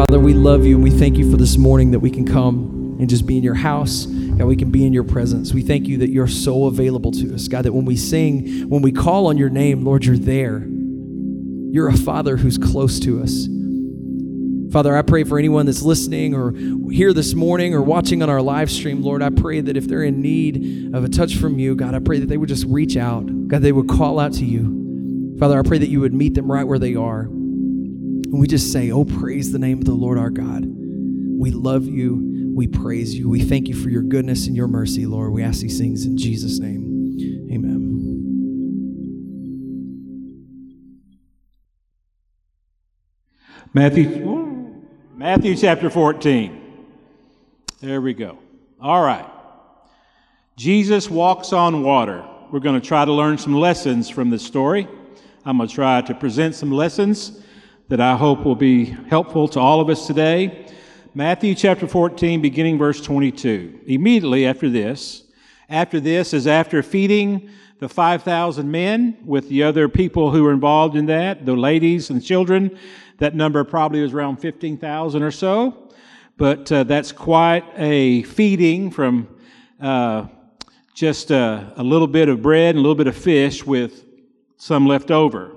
Father, we love you and we thank you for this morning that we can come and just be in your house. God, we can be in your presence. We thank you that you're so available to us. God, that when we sing, when we call on your name, Lord, you're there. You're a father who's close to us. Father, I pray for anyone that's listening or here this morning or watching on our live stream, Lord, I pray that if they're in need of a touch from you, God, I pray that they would just reach out. God, they would call out to you. Father, I pray that you would meet them right where they are. And we just say, Oh, praise the name of the Lord our God. We love you. We praise you. We thank you for your goodness and your mercy, Lord. We ask these things in Jesus' name. Amen. Matthew. Matthew chapter 14. There we go. All right. Jesus walks on water. We're going to try to learn some lessons from this story. I'm going to try to present some lessons that I hope will be helpful to all of us today. Matthew chapter 14, beginning verse 22. Immediately after this, after this is after feeding the 5,000 men with the other people who were involved in that, the ladies and children that number probably was around 15,000 or so, but uh, that's quite a feeding from uh, just a, a little bit of bread and a little bit of fish with some left over.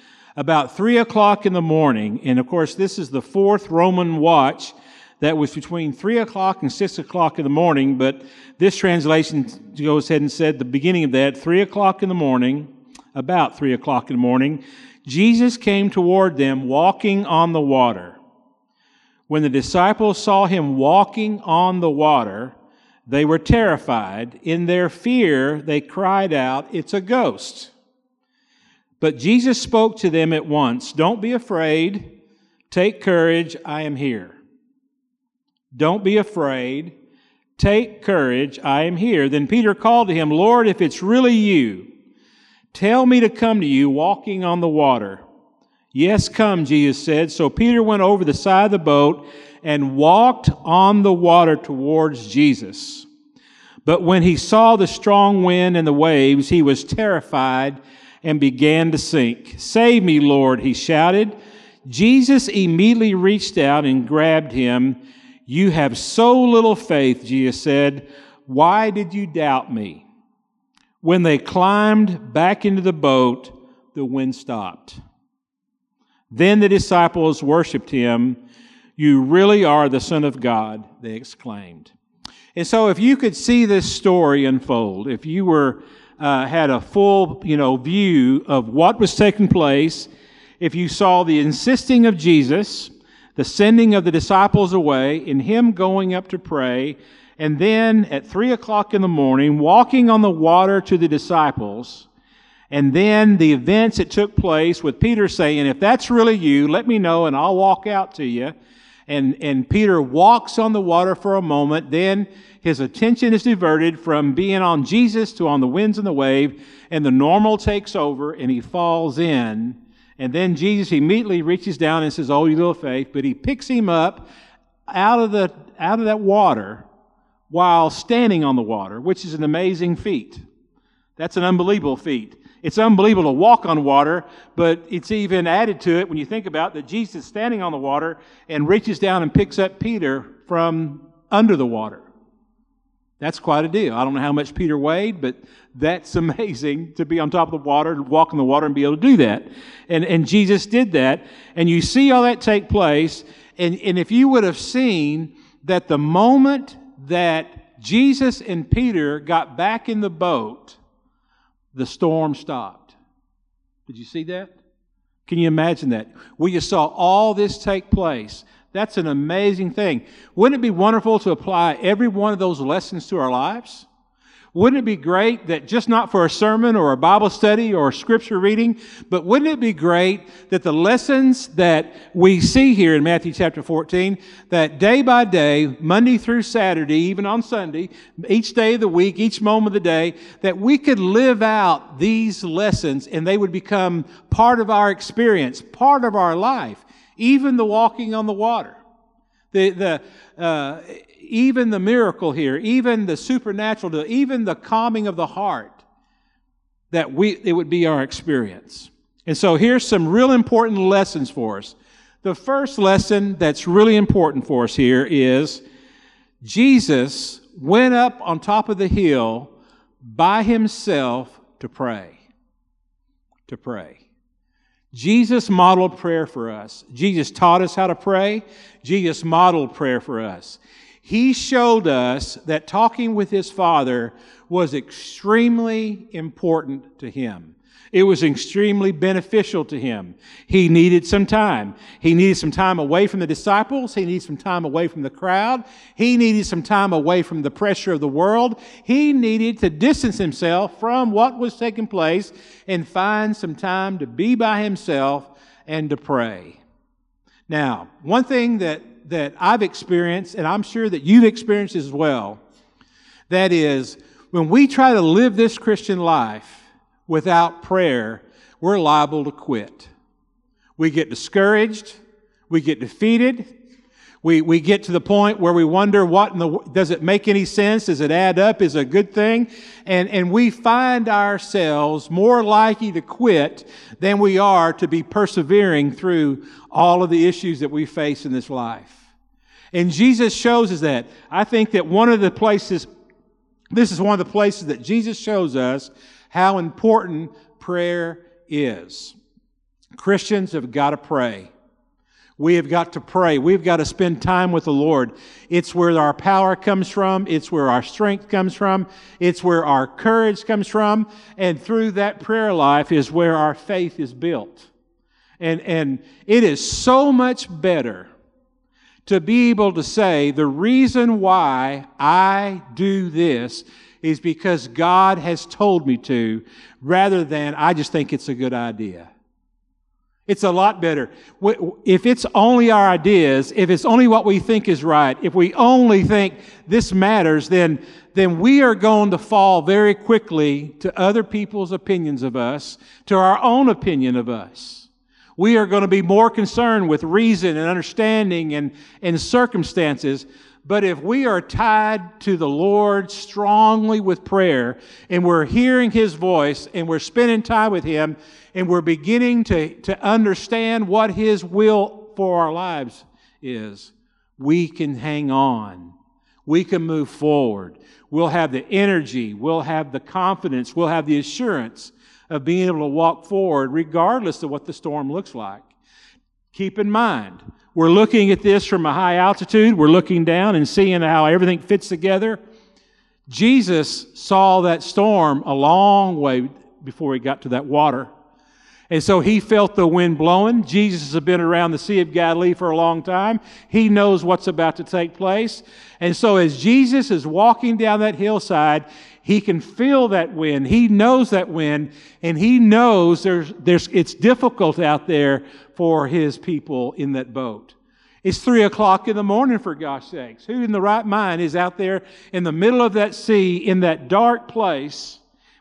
About three o'clock in the morning, and of course, this is the fourth Roman watch that was between three o'clock and six o'clock in the morning, but this translation goes ahead and said the beginning of that, three o'clock in the morning, about three o'clock in the morning, Jesus came toward them walking on the water. When the disciples saw him walking on the water, they were terrified. In their fear, they cried out, It's a ghost. But Jesus spoke to them at once Don't be afraid. Take courage. I am here. Don't be afraid. Take courage. I am here. Then Peter called to him, Lord, if it's really you, Tell me to come to you walking on the water. Yes, come, Jesus said. So Peter went over the side of the boat and walked on the water towards Jesus. But when he saw the strong wind and the waves, he was terrified and began to sink. Save me, Lord, he shouted. Jesus immediately reached out and grabbed him. You have so little faith, Jesus said. Why did you doubt me? When they climbed back into the boat, the wind stopped. Then the disciples worshiped him. You really are the Son of God, they exclaimed. And so, if you could see this story unfold, if you were uh, had a full, you know, view of what was taking place, if you saw the insisting of Jesus, the sending of the disciples away, and him going up to pray, and then at three o'clock in the morning, walking on the water to the disciples, and then the events that took place with Peter saying, If that's really you, let me know and I'll walk out to you. And, and Peter walks on the water for a moment. Then his attention is diverted from being on Jesus to on the winds and the wave, and the normal takes over and he falls in. And then Jesus immediately reaches down and says, Oh, you little faith. But he picks him up out of, the, out of that water while standing on the water, which is an amazing feat. That's an unbelievable feat. It's unbelievable to walk on water, but it's even added to it when you think about that Jesus standing on the water and reaches down and picks up Peter from under the water. That's quite a deal. I don't know how much Peter weighed, but that's amazing to be on top of the water, walk in the water, and be able to do that. And, and Jesus did that. And you see all that take place. And, and if you would have seen that the moment that Jesus and Peter got back in the boat, the storm stopped. Did you see that? Can you imagine that? We just saw all this take place. That's an amazing thing. Wouldn't it be wonderful to apply every one of those lessons to our lives? Wouldn't it be great that just not for a sermon or a Bible study or a scripture reading, but wouldn't it be great that the lessons that we see here in Matthew chapter 14, that day by day, Monday through Saturday, even on Sunday, each day of the week, each moment of the day, that we could live out these lessons and they would become part of our experience, part of our life, even the walking on the water. The, the, uh, even the miracle here, even the supernatural, even the calming of the heart, that we, it would be our experience. And so here's some real important lessons for us. The first lesson that's really important for us here is Jesus went up on top of the hill by himself to pray. To pray. Jesus modeled prayer for us. Jesus taught us how to pray. Jesus modeled prayer for us. He showed us that talking with his Father was extremely important to him. It was extremely beneficial to him. He needed some time. He needed some time away from the disciples. He needed some time away from the crowd. He needed some time away from the pressure of the world. He needed to distance himself from what was taking place and find some time to be by himself and to pray. Now, one thing that that I've experienced, and I'm sure that you've experienced as well, that is, when we try to live this Christian life without prayer, we're liable to quit. We get discouraged, we get defeated, we, we get to the point where we wonder what the, does it make any sense? Does it add up? Is it a good thing? And, and we find ourselves more likely to quit than we are to be persevering through all of the issues that we face in this life. And Jesus shows us that. I think that one of the places, this is one of the places that Jesus shows us how important prayer is. Christians have got to pray. We have got to pray. We've got to spend time with the Lord. It's where our power comes from. It's where our strength comes from. It's where our courage comes from. And through that prayer life is where our faith is built. And, and it is so much better to be able to say, the reason why I do this is because God has told me to, rather than I just think it's a good idea. It's a lot better. If it's only our ideas, if it's only what we think is right, if we only think this matters, then, then we are going to fall very quickly to other people's opinions of us, to our own opinion of us. We are going to be more concerned with reason and understanding and, and circumstances but if we are tied to the Lord strongly with prayer and we're hearing His voice and we're spending time with Him and we're beginning to, to understand what His will for our lives is, we can hang on. We can move forward. We'll have the energy, we'll have the confidence, we'll have the assurance of being able to walk forward regardless of what the storm looks like. Keep in mind, we're looking at this from a high altitude. We're looking down and seeing how everything fits together. Jesus saw that storm a long way before he got to that water. And so he felt the wind blowing. Jesus has been around the Sea of Galilee for a long time. He knows what's about to take place. And so as Jesus is walking down that hillside, he can feel that wind. He knows that wind, and he knows there's, there's, it's difficult out there for his people in that boat. It's three o'clock in the morning, for gosh sakes. Who in the right mind is out there in the middle of that sea, in that dark place,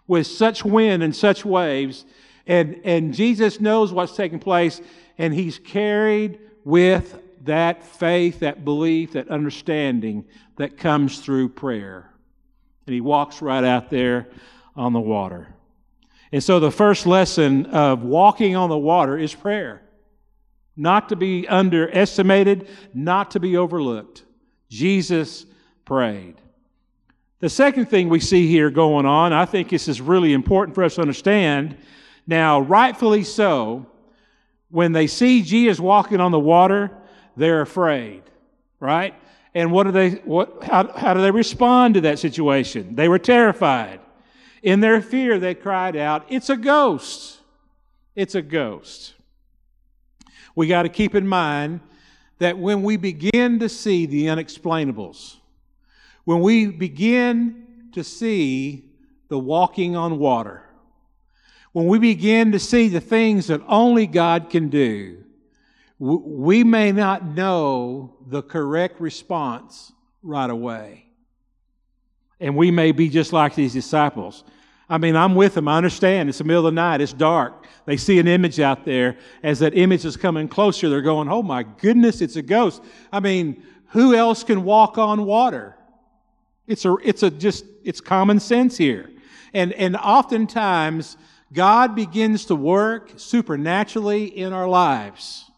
with such wind and such waves? And, and Jesus knows what's taking place, and he's carried with that faith, that belief, that understanding that comes through prayer. And he walks right out there on the water. And so the first lesson of walking on the water is prayer not to be underestimated, not to be overlooked. Jesus prayed. The second thing we see here going on, I think this is really important for us to understand. Now, rightfully so, when they see Jesus walking on the water, they're afraid, right? And what do they, what, how, how do they respond to that situation? They were terrified. In their fear, they cried out, It's a ghost! It's a ghost we got to keep in mind that when we begin to see the unexplainables, when we begin to see the walking on water, when we begin to see the things that only God can do, we may not know the correct response right away. And we may be just like these disciples. I mean, I'm with them. I understand. It's the middle of the night. It's dark. They see an image out there. As that image is coming closer, they're going, Oh my goodness, it's a ghost. I mean, who else can walk on water? It's a, it's a just, it's common sense here. And, and oftentimes, God begins to work supernaturally in our lives.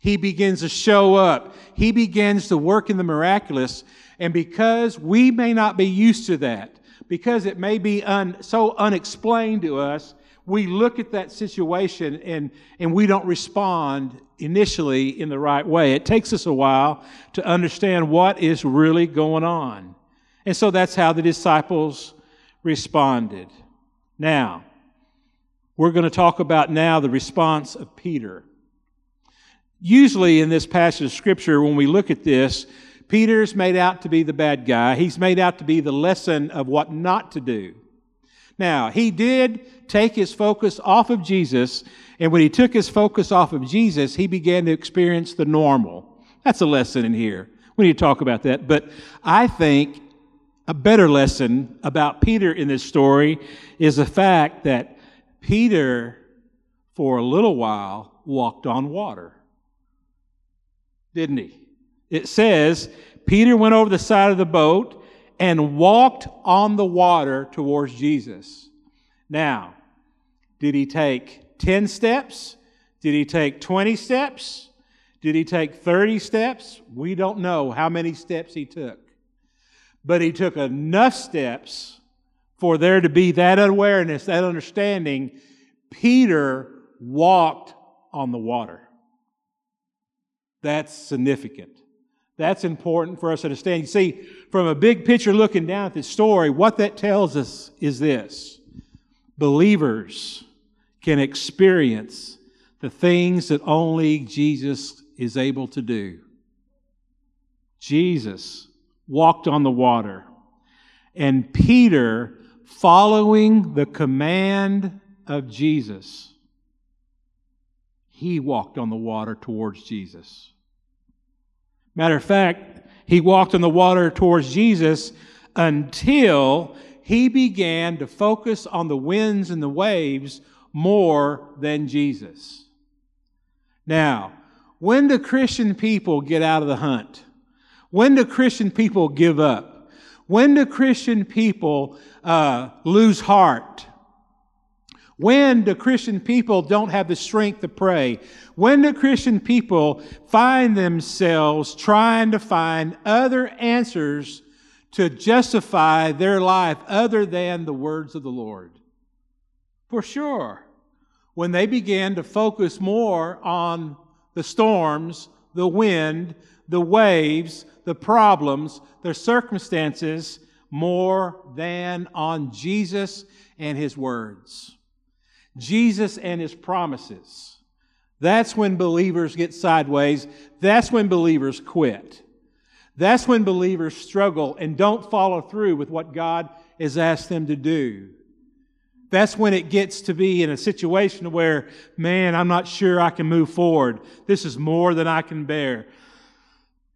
He begins to show up. He begins to work in the miraculous. And because we may not be used to that, because it may be un, so unexplained to us, we look at that situation and, and we don't respond initially in the right way. It takes us a while to understand what is really going on. And so that's how the disciples responded. Now, we're going to talk about now the response of Peter. Usually in this passage of Scripture, when we look at this, Peter's made out to be the bad guy. He's made out to be the lesson of what not to do. Now, he did take his focus off of Jesus, and when he took his focus off of Jesus, he began to experience the normal. That's a lesson in here. We need to talk about that. But I think a better lesson about Peter in this story is the fact that Peter, for a little while, walked on water. Didn't he? it says, Peter went over the side of the boat and walked on the water towards Jesus. Now, did he take 10 steps? Did he take 20 steps? Did he take 30 steps? We don't know how many steps he took. But he took enough steps for there to be that awareness, that understanding. Peter walked on the water. That's significant. That's important for us to understand. You see, from a big picture looking down at this story, what that tells us is this believers can experience the things that only Jesus is able to do. Jesus walked on the water, and Peter, following the command of Jesus, he walked on the water towards Jesus. Matter of fact, he walked on the water towards Jesus until he began to focus on the winds and the waves more than Jesus. Now, when do Christian people get out of the hunt? When do Christian people give up? When do Christian people uh, lose heart? When do Christian people don't have the strength to pray? When do Christian people find themselves trying to find other answers to justify their life other than the words of the Lord? For sure. When they begin to focus more on the storms, the wind, the waves, the problems, the circumstances, more than on Jesus and His words. Jesus and his promises. That's when believers get sideways. That's when believers quit. That's when believers struggle and don't follow through with what God has asked them to do. That's when it gets to be in a situation where, man, I'm not sure I can move forward. This is more than I can bear.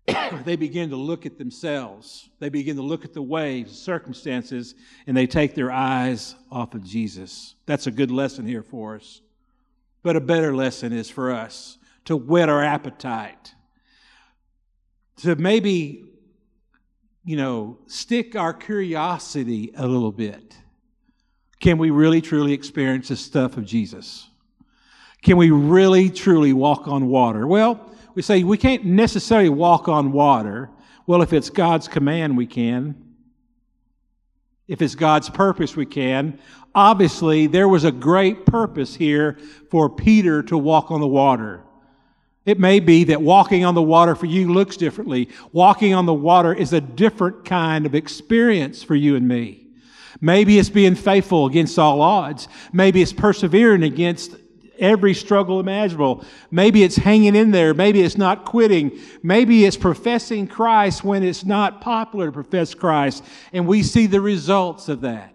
they begin to look at themselves. They begin to look at the waves, circumstances, and they take their eyes off of Jesus. That's a good lesson here for us. But a better lesson is for us to whet our appetite, to maybe, you know, stick our curiosity a little bit. Can we really truly experience the stuff of Jesus? Can we really truly walk on water? Well, we say we can't necessarily walk on water. Well, if it's God's command, we can. If it's God's purpose, we can. Obviously, there was a great purpose here for Peter to walk on the water. It may be that walking on the water for you looks differently. Walking on the water is a different kind of experience for you and me. Maybe it's being faithful against all odds. Maybe it's persevering against every struggle imaginable. Maybe it's hanging in there. Maybe it's not quitting. Maybe it's professing Christ when it's not popular to profess Christ. And we see the results of that.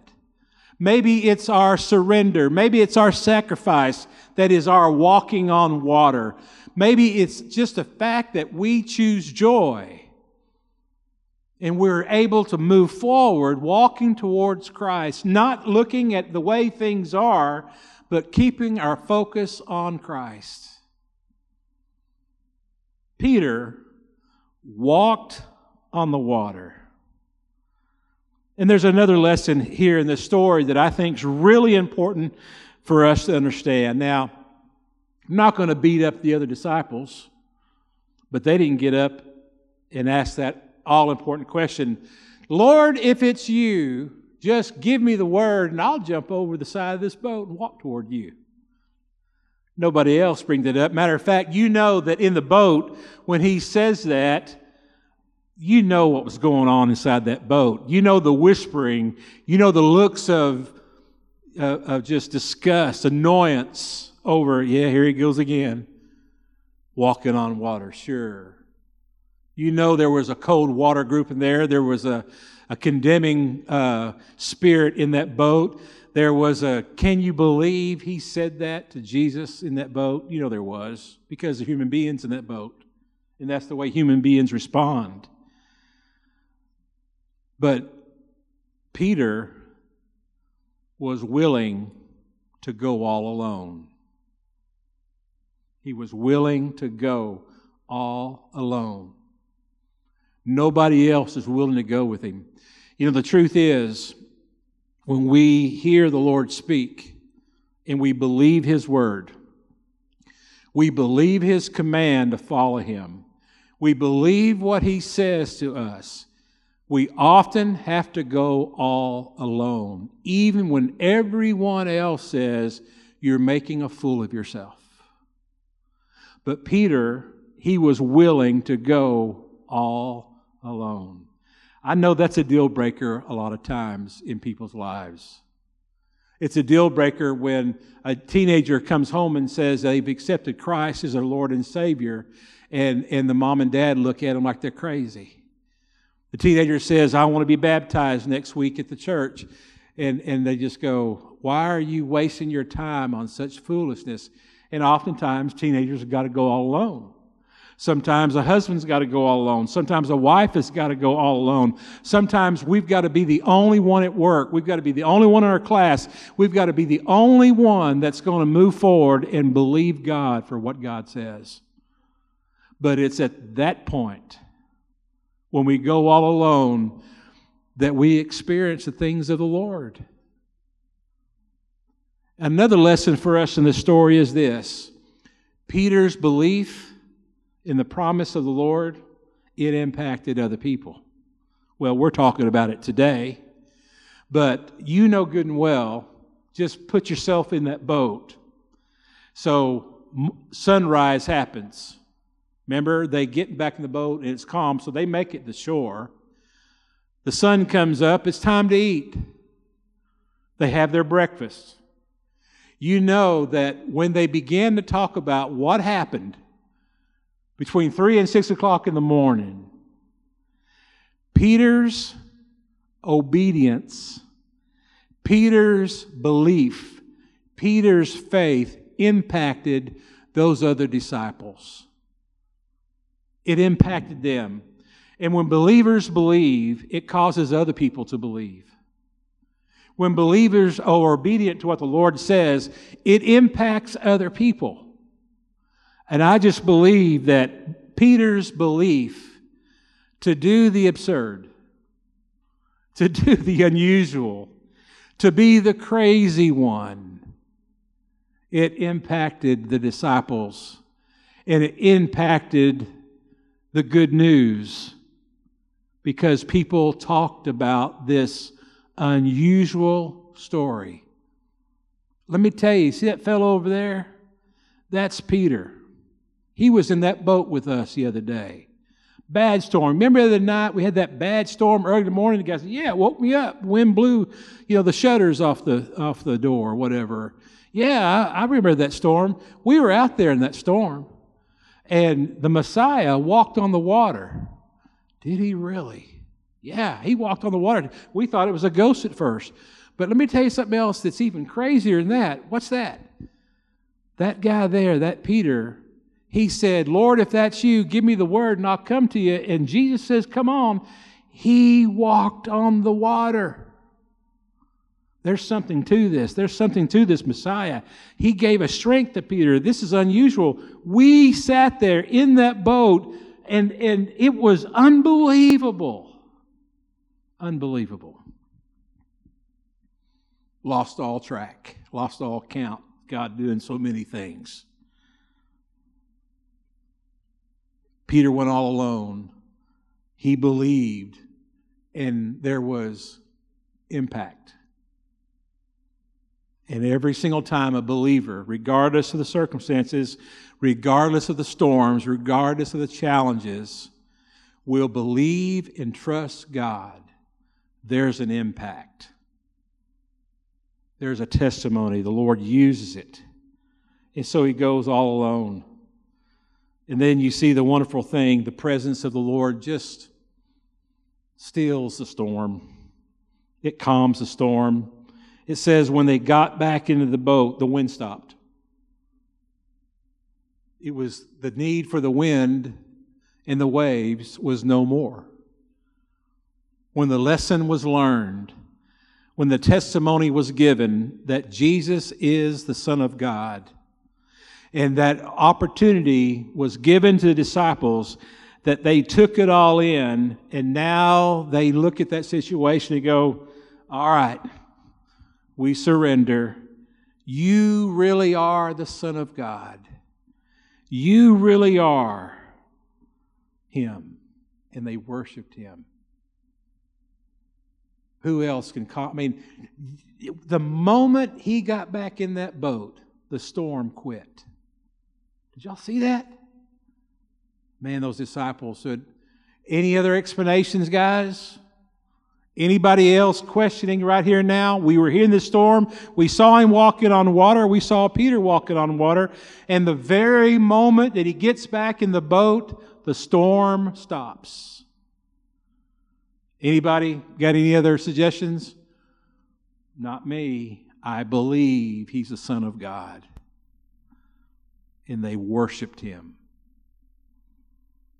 Maybe it's our surrender. Maybe it's our sacrifice that is our walking on water. Maybe it's just the fact that we choose joy and we're able to move forward walking towards Christ, not looking at the way things are, but keeping our focus on Christ. Peter walked on the water. And there's another lesson here in this story that I think is really important for us to understand. Now, I'm not going to beat up the other disciples, but they didn't get up and ask that all important question Lord, if it's you, just give me the word and I'll jump over the side of this boat and walk toward you. Nobody else brings it up. Matter of fact, you know that in the boat, when he says that, you know what was going on inside that boat. You know the whispering. You know the looks of, uh, of just disgust, annoyance over, yeah, here he goes again. Walking on water, sure. You know there was a cold water group in there. There was a, a condemning uh, spirit in that boat. There was a, can you believe he said that to Jesus in that boat? You know there was, because of human beings in that boat. And that's the way human beings respond. But Peter was willing to go all alone. He was willing to go all alone. Nobody else is willing to go with him. You know, the truth is, when we hear the Lord speak and we believe His word, we believe His command to follow Him, we believe what He says to us, we often have to go all alone, even when everyone else says you're making a fool of yourself. But Peter, he was willing to go all alone. I know that's a deal breaker a lot of times in people's lives. It's a deal breaker when a teenager comes home and says they've accepted Christ as their Lord and Savior, and, and the mom and dad look at them like they're crazy. The teenager says, I want to be baptized next week at the church. And, and they just go, Why are you wasting your time on such foolishness? And oftentimes, teenagers have got to go all alone. Sometimes a husband's got to go all alone. Sometimes a wife has got to go all alone. Sometimes we've got to be the only one at work. We've got to be the only one in our class. We've got to be the only one that's going to move forward and believe God for what God says. But it's at that point when we go all alone that we experience the things of the Lord. Another lesson for us in this story is this Peter's belief in the promise of the Lord, it impacted other people. Well, we're talking about it today, but you know good and well, just put yourself in that boat. So sunrise happens. Remember, they get back in the boat and it's calm, so they make it to shore. The sun comes up, it's time to eat. They have their breakfast. You know that when they began to talk about what happened between 3 and 6 o'clock in the morning, Peter's obedience, Peter's belief, Peter's faith impacted those other disciples. It impacted them. And when believers believe, it causes other people to believe. When believers are obedient to what the Lord says, it impacts other people. And I just believe that Peter's belief to do the absurd, to do the unusual, to be the crazy one, it impacted the disciples and it impacted the good news because people talked about this unusual story. Let me tell you, see that fellow over there? That's Peter. He was in that boat with us the other day. Bad storm. Remember the other night we had that bad storm early in the morning? The guy said, Yeah, woke me up. Wind blew, you know, the shutters off the off the door or whatever. Yeah, I, I remember that storm. We were out there in that storm. And the Messiah walked on the water. Did he really? Yeah, he walked on the water. We thought it was a ghost at first. But let me tell you something else that's even crazier than that. What's that? That guy there, that Peter, he said, Lord, if that's you, give me the word and I'll come to you. And Jesus says, Come on. He walked on the water. There's something to this. There's something to this Messiah. He gave a strength to Peter. This is unusual. We sat there in that boat and, and it was unbelievable. Unbelievable. Lost all track, lost all count. God doing so many things. Peter went all alone. He believed, and there was impact. And every single time a believer, regardless of the circumstances, regardless of the storms, regardless of the challenges, will believe and trust God, there's an impact. There's a testimony. The Lord uses it. And so he goes all alone. And then you see the wonderful thing the presence of the Lord just steals the storm, it calms the storm. It says, when they got back into the boat, the wind stopped. It was the need for the wind and the waves was no more. When the lesson was learned, when the testimony was given that Jesus is the Son of God, and that opportunity was given to the disciples that they took it all in, and now they look at that situation and go, All right, we surrender. You really are the Son of God. You really are Him. And they worshiped Him. Who else can call? I mean, the moment he got back in that boat, the storm quit. Did y'all see that? Man, those disciples said, Any other explanations, guys? Anybody else questioning right here now? We were here in the storm. We saw him walking on water. We saw Peter walking on water. And the very moment that he gets back in the boat, the storm stops. Anybody got any other suggestions? Not me. I believe he's the Son of God and they worshiped him.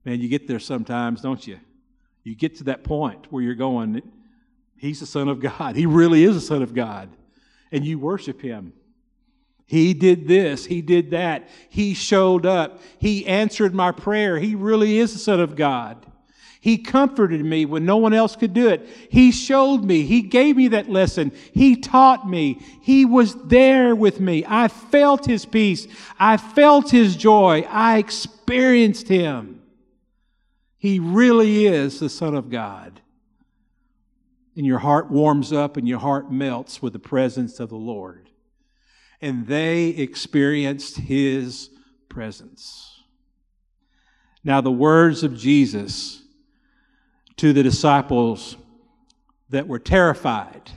Man, you get there sometimes, don't you? You get to that point where you're going, He's the Son of God. He really is the Son of God. And you worship Him. He did this, He did that. He showed up. He answered my prayer. He really is the Son of God. He comforted me when no one else could do it. He showed me. He gave me that lesson. He taught me. He was there with me. I felt His peace. I felt His joy. I experienced Him. He really is the Son of God. And your heart warms up and your heart melts with the presence of the Lord. And they experienced His presence. Now, the words of Jesus to the disciples that were terrified,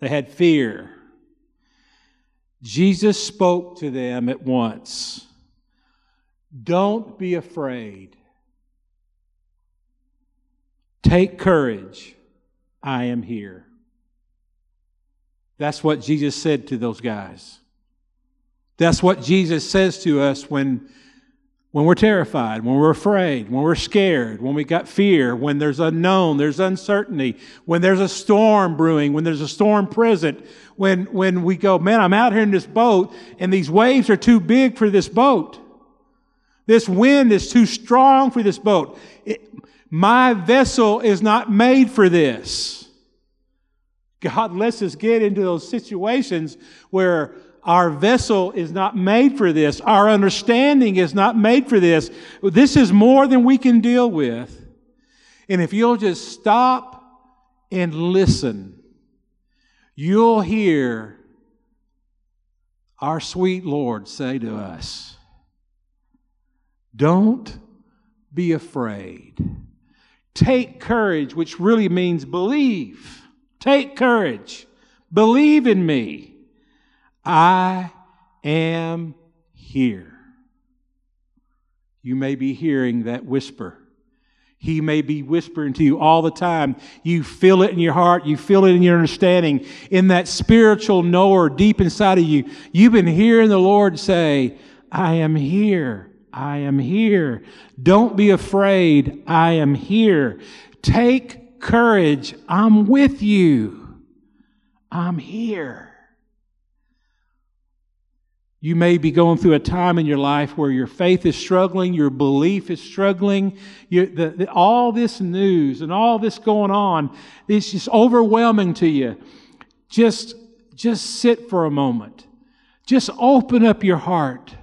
they had fear. Jesus spoke to them at once Don't be afraid. Take courage. I am here. That's what Jesus said to those guys. That's what Jesus says to us when when we're terrified, when we're afraid, when we're scared, when we got fear, when there's unknown, there's uncertainty, when there's a storm brewing, when there's a storm present, when, when we go, man, I'm out here in this boat and these waves are too big for this boat. This wind is too strong for this boat. It, my vessel is not made for this. God lets us get into those situations where our vessel is not made for this. Our understanding is not made for this. This is more than we can deal with. And if you'll just stop and listen, you'll hear our sweet Lord say to us, Don't be afraid. Take courage, which really means believe. Take courage. Believe in me. I am here. You may be hearing that whisper. He may be whispering to you all the time. You feel it in your heart. You feel it in your understanding. In that spiritual knower deep inside of you, you've been hearing the Lord say, I am here. I am here. Don't be afraid. I am here. Take courage. I'm with you. I'm here. You may be going through a time in your life where your faith is struggling, your belief is struggling. You, the, the, all this news and all this going on is just overwhelming to you. Just, just sit for a moment. Just open up your heart.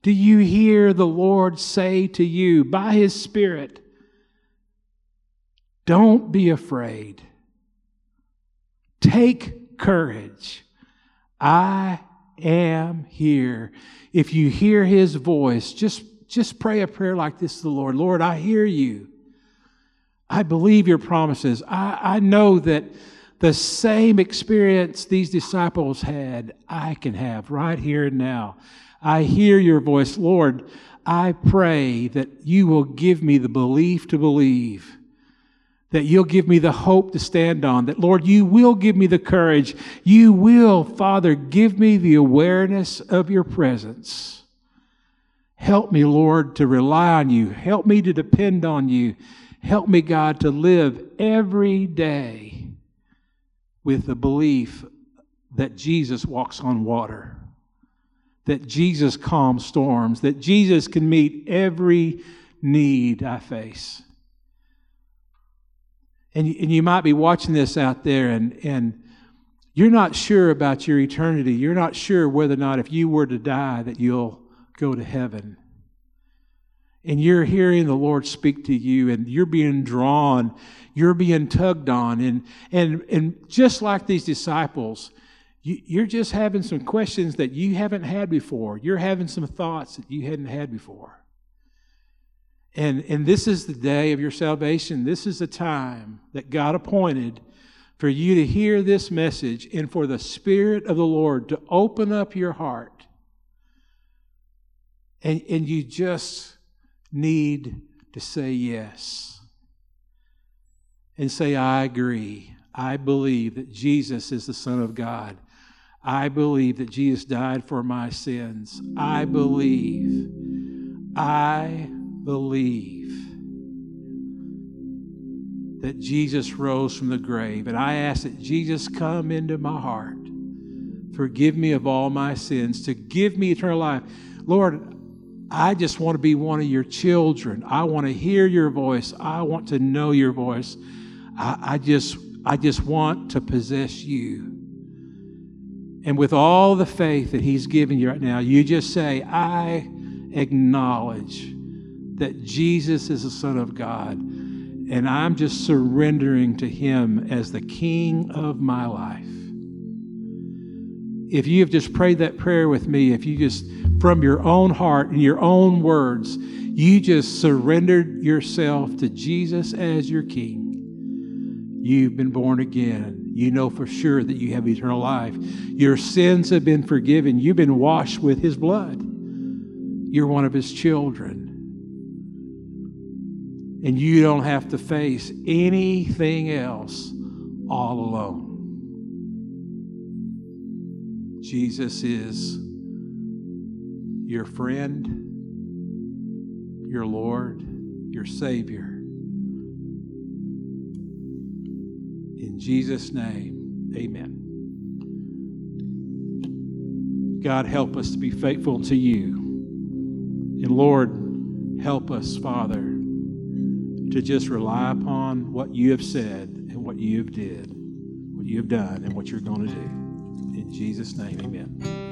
Do you hear the Lord say to you by His Spirit, Don't be afraid. Take courage. I am here. If you hear his voice, just, just pray a prayer like this to the Lord Lord, I hear you. I believe your promises. I, I know that the same experience these disciples had, I can have right here and now. I hear your voice. Lord, I pray that you will give me the belief to believe that you'll give me the hope to stand on, that Lord, you will give me the courage. You will, Father, give me the awareness of your presence. Help me, Lord, to rely on you. Help me to depend on you. Help me, God, to live every day with the belief that Jesus walks on water, that Jesus calms storms, that Jesus can meet every need I face. And you, and you might be watching this out there and, and you're not sure about your eternity. You're not sure whether or not if you were to die that you'll go to heaven. And you're hearing the Lord speak to you and you're being drawn, you're being tugged on. And, and, and just like these disciples, you, you're just having some questions that you haven't had before. You're having some thoughts that you hadn't had before. And, and this is the day of your salvation. This is the time that God appointed for you to hear this message and for the Spirit of the Lord to open up your heart. And, and you just need to say yes. And say, I agree. I believe that Jesus is the Son of God. I believe that Jesus died for my sins. I believe. I believe that Jesus rose from the grave. And I ask that Jesus come into my heart, forgive me of all my sins, to give me eternal life. Lord, I just want to be one of your children. I want to hear your voice. I want to know your voice. I, I just I just want to possess you. And with all the faith that He's given you right now, you just say, I acknowledge that Jesus is the Son of God. And I'm just surrendering to Him as the King of my life. If you have just prayed that prayer with me, if you just, from your own heart and your own words, you just surrendered yourself to Jesus as your King, you've been born again. You know for sure that you have eternal life. Your sins have been forgiven. You've been washed with His blood. You're one of His children and you don't have to face anything else all alone. Jesus is your friend, your Lord, your Savior. In Jesus' name, amen. God, help us to be faithful to you. And Lord, help us, Father to just rely upon what you have said and what you have did, what you have done, and what you're going to do. In Jesus' name, amen.